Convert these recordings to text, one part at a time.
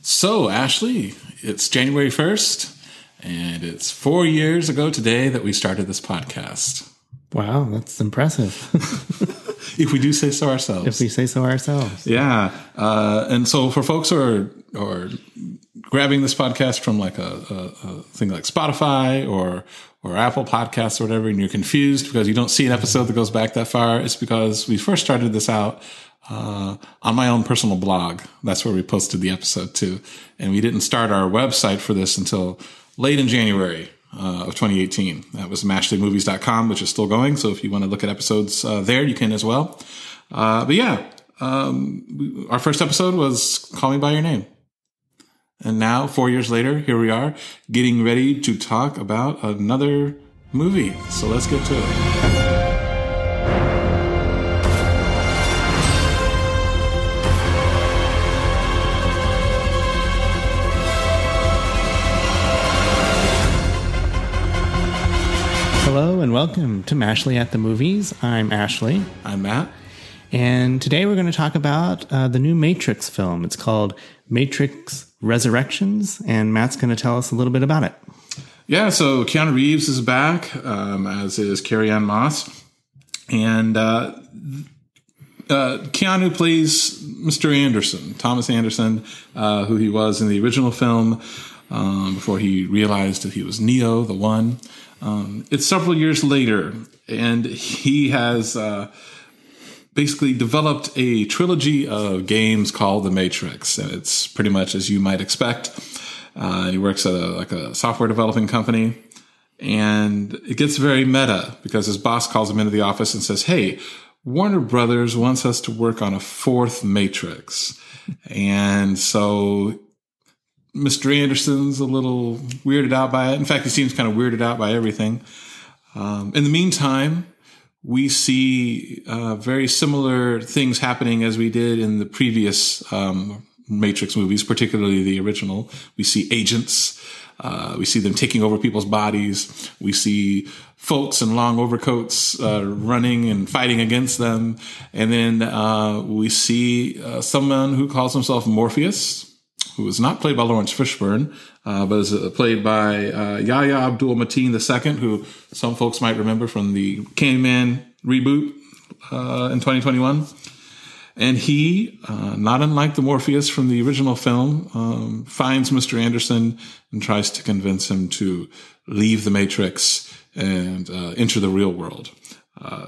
So, Ashley, it's January 1st, and it's four years ago today that we started this podcast. Wow, that's impressive. if we do say so ourselves. if we say so ourselves. Yeah. Uh, and so, for folks who are, are grabbing this podcast from like a, a, a thing like Spotify or or Apple Podcasts or whatever, and you're confused because you don't see an episode that goes back that far, it's because we first started this out uh, on my own personal blog. That's where we posted the episode too. And we didn't start our website for this until late in January uh, of 2018. That was mashleymovies.com, which is still going. So if you want to look at episodes uh, there, you can as well. Uh, but yeah, um, our first episode was Call Me By Your Name. And now, four years later, here we are getting ready to talk about another movie. So let's get to it. Hello and welcome to Mashley at the Movies. I'm Ashley, I'm Matt. and today we're going to talk about uh, the new Matrix film. It's called Matrix Resurrections, and Matt's going to tell us a little bit about it. Yeah, so Keanu Reeves is back, um, as is Carrie-Anne Moss. And uh, uh, Keanu plays Mr. Anderson, Thomas Anderson, uh, who he was in the original film um, before he realized that he was Neo, the one. Um, it's several years later, and he has uh, basically developed a trilogy of games called The Matrix. And it's pretty much as you might expect. Uh, he works at a, like a software developing company. And it gets very meta because his boss calls him into the office and says, Hey, Warner Brothers wants us to work on a fourth Matrix. And so Mr. Anderson's a little weirded out by it. In fact, he seems kind of weirded out by everything. Um, in the meantime, we see uh, very similar things happening as we did in the previous um, Matrix movies, particularly the original. We see agents. Uh, we see them taking over people's bodies. We see folks in long overcoats uh, running and fighting against them. And then uh, we see uh, someone who calls himself Morpheus, who is not played by Laurence Fishburne, uh, but is uh, played by uh, Yahya Abdul Mateen II, who some folks might remember from the Candyman reboot uh, in 2021. And he, uh, not unlike the Morpheus from the original film, um, finds Mr. Anderson and tries to convince him to leave the Matrix and uh, enter the real world.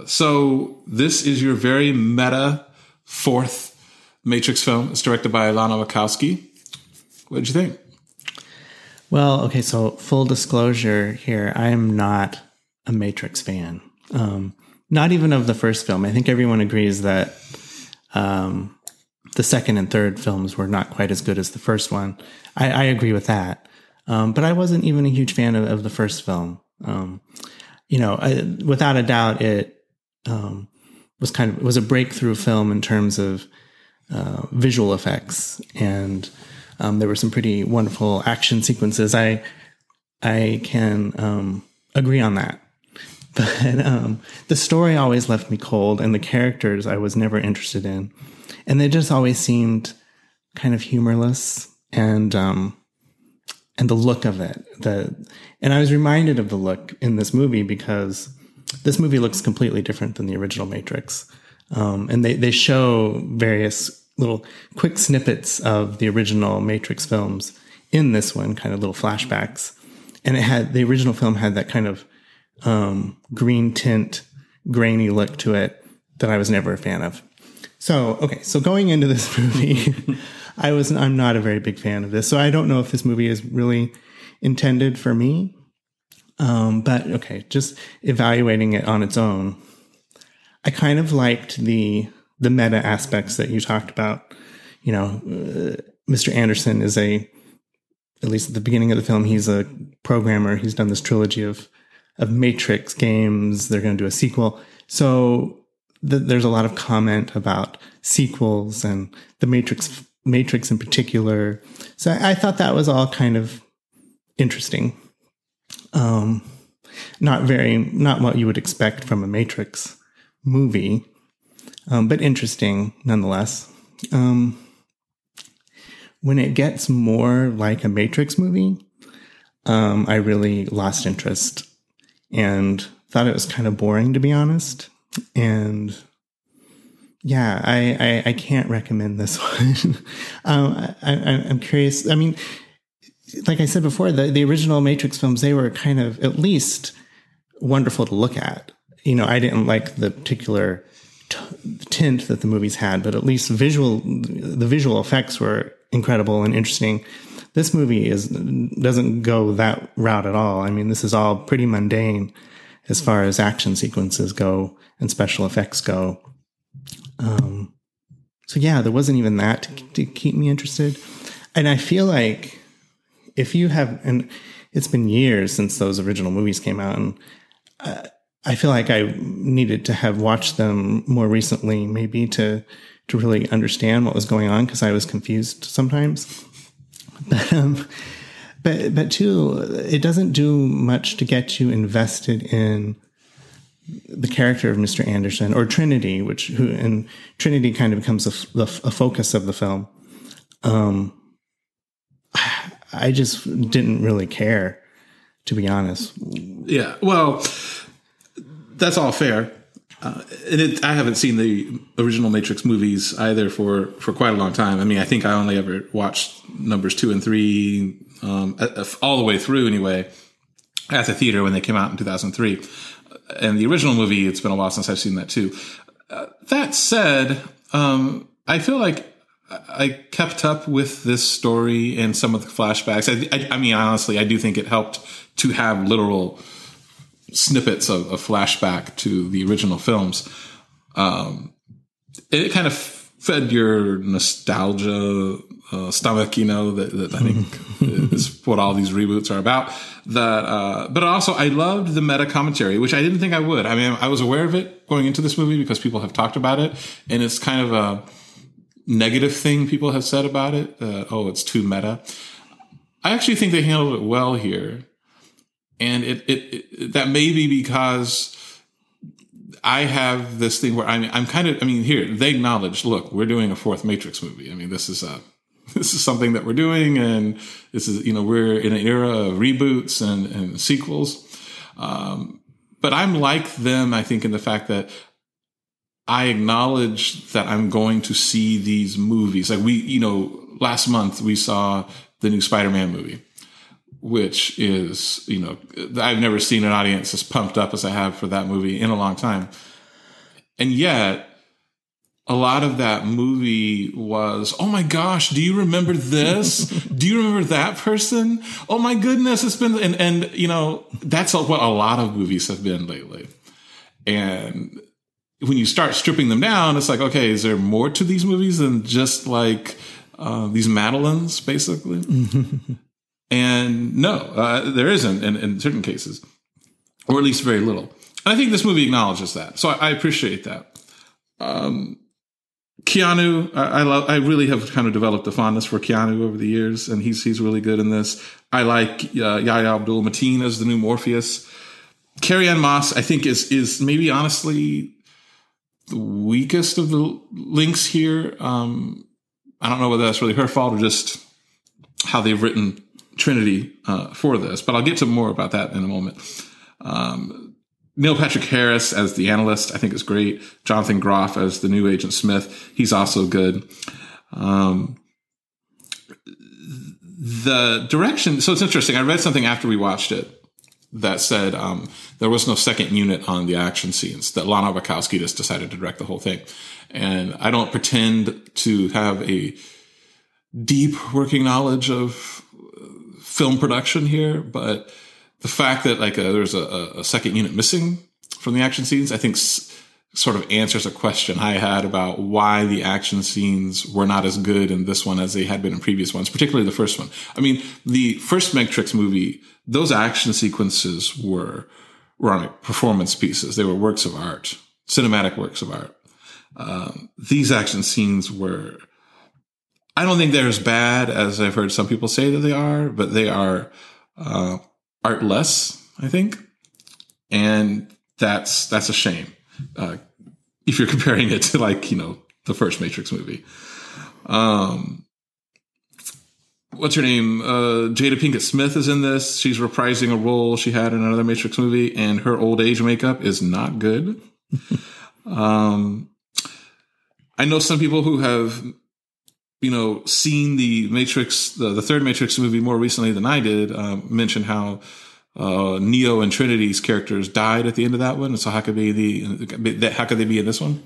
So this is your very meta fourth Matrix film. It's directed by Lana Wachowski. What did you think? Well, okay, so full disclosure here I am not a Matrix fan. Um, not even of the first film. I think everyone agrees that um, the second and third films were not quite as good as the first one. I, I agree with that. Um, but I wasn't even a huge fan of, of the first film. Um, you know, I, without a doubt, it um, was kind of it was a breakthrough film in terms of uh, visual effects, and um, there were some pretty wonderful action sequences. I I can um, agree on that. But um, the story always left me cold, and the characters I was never interested in, and they just always seemed kind of humorless and um, and the look of it. The and I was reminded of the look in this movie because this movie looks completely different than the original Matrix, um, and they they show various little quick snippets of the original Matrix films in this one, kind of little flashbacks, and it had the original film had that kind of um, green tint, grainy look to it that I was never a fan of. So, okay, so going into this movie, I was I'm not a very big fan of this. So I don't know if this movie is really intended for me. Um, but okay, just evaluating it on its own, I kind of liked the the meta aspects that you talked about. You know, uh, Mr. Anderson is a at least at the beginning of the film, he's a programmer. He's done this trilogy of of Matrix games. They're going to do a sequel. So th- there's a lot of comment about sequels and the Matrix, Matrix in particular. So I, I thought that was all kind of interesting. Um, not very, not what you would expect from a Matrix movie, um, but interesting nonetheless. Um, when it gets more like a Matrix movie, um, I really lost interest and thought it was kind of boring, to be honest. And yeah, I, I, I can't recommend this one. um, I, am curious. I mean, like I said before, the, the original Matrix films, they were kind of at least wonderful to look at. You know, I didn't like the particular tint that the movies had, but at least visual, the visual effects were incredible and interesting. This movie is doesn't go that route at all. I mean, this is all pretty mundane as far as action sequences go and special effects go. Um, so yeah, there wasn't even that to, to keep me interested. And I feel like if you have, and it's been years since those original movies came out, and uh, I feel like I needed to have watched them more recently, maybe to to really understand what was going on because I was confused sometimes. But um, but but two, it doesn't do much to get you invested in the character of Mr. Anderson or Trinity, which who and Trinity kind of becomes a, a focus of the film. Um, I just didn't really care, to be honest. Yeah, well, that's all fair. Uh, and it, I haven't seen the original Matrix movies either for, for quite a long time. I mean, I think I only ever watched numbers two and three, um, all the way through anyway, at the theater when they came out in 2003. And the original movie, it's been a while since I've seen that too. Uh, that said, um, I feel like I kept up with this story and some of the flashbacks. I, I, I mean, honestly, I do think it helped to have literal snippets of, of flashback to the original films. Um, it kind of fed your nostalgia uh, stomach, you know, that, that I think is what all these reboots are about. That, uh, but also I loved the meta commentary, which I didn't think I would. I mean, I was aware of it going into this movie because people have talked about it, and it's kind of a negative thing people have said about it. oh, it's too meta. I actually think they handled it well here and it, it, it, that may be because I have this thing where I'm I'm kind of I mean here they acknowledge look we're doing a fourth Matrix movie. I mean this is a this is something that we're doing and this is you know we're in an era of reboots and and sequels. Um, but I'm like them I think in the fact that I acknowledge that I'm going to see these movies. Like we you know last month we saw the new Spider-Man movie which is, you know, I've never seen an audience as pumped up as I have for that movie in a long time. And yet, a lot of that movie was, oh my gosh, do you remember this? do you remember that person? Oh my goodness, it's been, and, and you know, that's what a lot of movies have been lately. And when you start stripping them down, it's like, okay, is there more to these movies than just like uh, these madeleines, basically? And no, uh, there isn't in, in, certain cases, or at least very little. And I think this movie acknowledges that. So I, I appreciate that. Um, Keanu, I, I, love. I really have kind of developed a fondness for Keanu over the years, and he's he's really good in this. I like uh, Yahya Abdul Mateen as the new Morpheus. Carrie-Anne Moss, I think, is is maybe honestly the weakest of the links here. Um, I don't know whether that's really her fault or just how they've written Trinity uh, for this, but I'll get to more about that in a moment. Um, Neil Patrick Harris as the analyst, I think is great. Jonathan Groff as the new Agent Smith, he's also good. Um, the direction, so it's interesting. I read something after we watched it that said um, there was no second unit on the action scenes, that Lana Wachowski just decided to direct the whole thing. And I don't pretend to have a deep working knowledge of film production here, but the fact that like uh, there's a, a, second unit missing from the action scenes, I think s- sort of answers a question I had about why the action scenes were not as good in this one as they had been in previous ones, particularly the first one. I mean, the first Matrix movie, those action sequences were were on performance pieces. They were works of art, cinematic works of art. Um, these action scenes were I don't think they're as bad as I've heard some people say that they are, but they are uh, artless, I think, and that's that's a shame uh, if you're comparing it to like you know the first Matrix movie. Um, what's her name? Uh, Jada Pinkett Smith is in this. She's reprising a role she had in another Matrix movie, and her old age makeup is not good. um, I know some people who have, you know, seen the Matrix, the, the third Matrix movie more recently than I did. Um, mentioned how uh, Neo and Trinity's characters died at the end of that one, so how could they the how could they be in this one?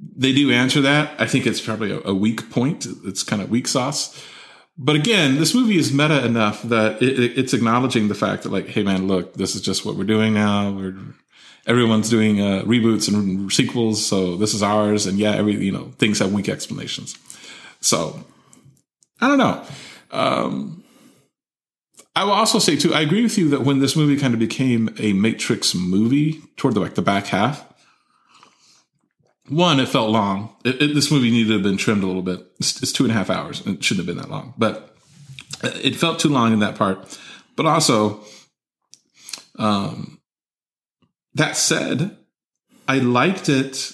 They do answer that. I think it's probably a, a weak point. It's kind of weak sauce. But again, this movie is meta enough that it, it, it's acknowledging the fact that, like, hey man, look, this is just what we're doing now. We're everyone's doing uh, reboots and sequels, so this is ours. And yeah, every you know things have weak explanations. So I don't know. Um, I will also say too, I agree with you that when this movie kind of became a Matrix movie toward the like the back half, one, it felt long. It, it, this movie needed to have been trimmed a little bit. It's, it's, two and a half hours. It shouldn't have been that long, but it felt too long in that part. But also, um, that said, I liked it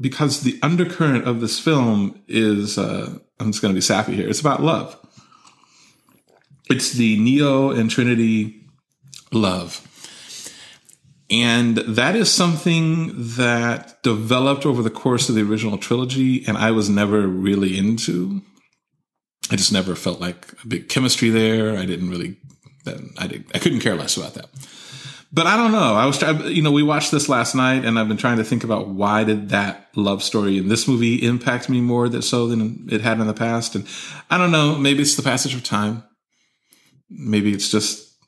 because the undercurrent of this film is, uh, I'm just going to be sappy here. It's about love. It's the Neo and Trinity love. And that is something that developed over the course of the original trilogy, and I was never really into. I just never felt like a big chemistry there. I didn't really, I didn't, I couldn't care less about that. But I don't know. I was, trying. you know, we watched this last night, and I've been trying to think about why did that love story in this movie impact me more that so than it had in the past. And I don't know. Maybe it's the passage of time. Maybe it's just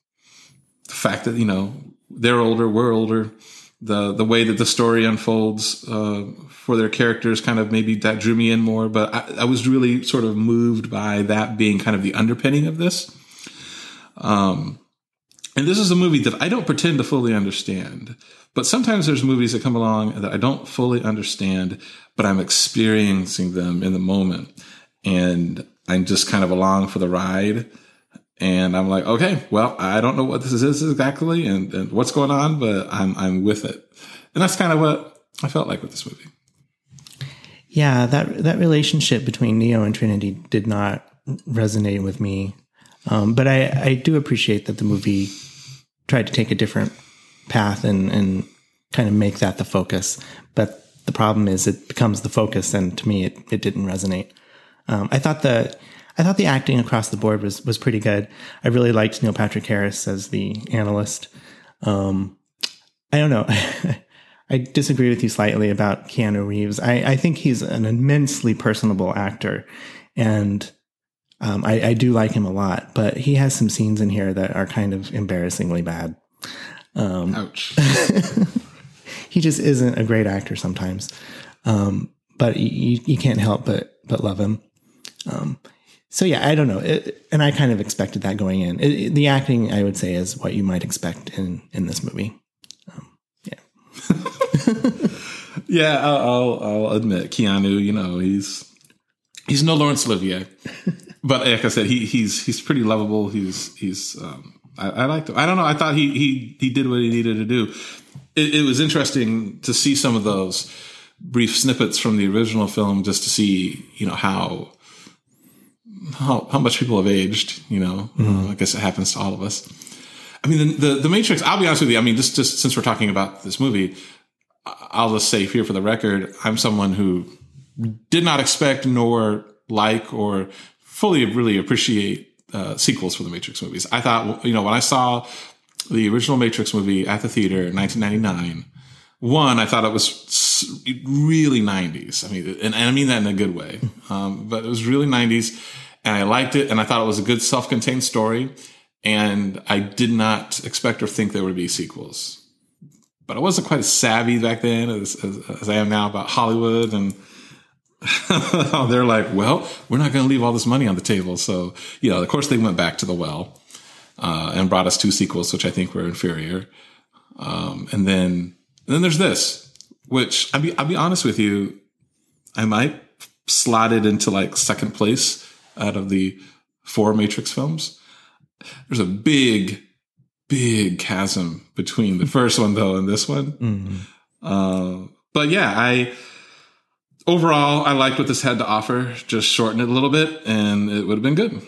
the fact that you know they're older, we're older. The the way that the story unfolds uh, for their characters kind of maybe that drew me in more. But I, I, was really sort of moved by that being kind of the underpinning of this. Um, and this is a movie that I don't pretend to fully understand. But sometimes there's movies that come along that I don't fully understand, but I'm experiencing them in the moment. And I'm just kind of along for the ride. And I'm like, okay, well, I don't know what this is exactly and, and what's going on, but I'm I'm with it. And that's kind of what I felt like with this movie. Yeah, that that relationship between Neo and Trinity did not resonate with me. Um, but I, I do appreciate that the movie tried to take a different path and, and kind of make that the focus. But the problem is it becomes the focus, and to me, it, it didn't resonate. Um, I thought the I thought the acting across the board was was pretty good. I really liked Neil Patrick Harris as the analyst. Um, I don't know. I disagree with you slightly about Keanu Reeves. I, I think he's an immensely personable actor, and um, I, I, do like him a lot. But he has some scenes in here that are kind of embarrassingly bad. Um, Ouch. he just isn't a great actor sometimes, um, but you, you can't help but but love him. Um, so yeah, I don't know, it, and I kind of expected that going in. It, the acting, I would say, is what you might expect in in this movie. Um, yeah, yeah, I'll, I'll, I'll admit, Keanu, you know, he's he's no Laurence Olivier, but like I said, he he's he's pretty lovable. He's he's um, I, I liked him. I don't know. I thought he he he did what he needed to do. It, it was interesting to see some of those brief snippets from the original film, just to see you know how how, how much people have aged, you know, mm-hmm. I guess it happens to all of us. I mean, the, the, the Matrix, I'll be honest with you. I mean, just, just since we're talking about this movie, I'll just say here for the record, I'm someone who did not expect nor like or fully really appreciate uh, sequels for the Matrix movies. I thought, you know, when I saw the original Matrix movie at the theater in 1999, one, I thought it was really 90s. I mean, and, and I mean that in a good way. Um, but it was really 90s and I liked it and I thought it was a good self-contained story. And I did not expect or think there would be sequels. But I wasn't quite as savvy back then as, as, as I am now about Hollywood and they're like, well, we're not going to leave all this money on the table. So, you know, of course they went back to the well, uh, and brought us two sequels, which I think were inferior. Um, and then, and then there's this, which I'll be, I'll be honest with you, I might slot it into like second place out of the four Matrix films. There's a big, big chasm between the first one though and this one. Mm-hmm. Uh, but yeah, I overall I liked what this had to offer. Just shorten it a little bit, and it would have been good.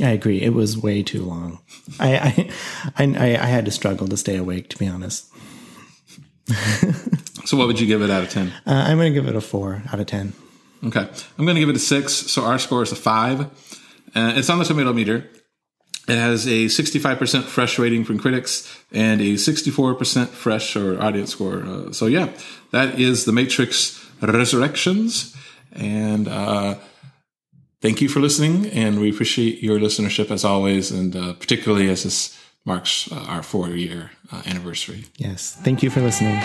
I agree. It was way too long. I I, I, I had to struggle to stay awake, to be honest. so, what would you give it out of 10? Uh, I'm going to give it a four out of 10. Okay. I'm going to give it a six. So, our score is a five. Uh, it's on the tomato meter. It has a 65% fresh rating from critics and a 64% fresh or audience score. Uh, so, yeah, that is The Matrix Resurrections. And uh, thank you for listening. And we appreciate your listenership as always, and uh, particularly as this marks our four year uh, anniversary. Yes. Thank you for listening.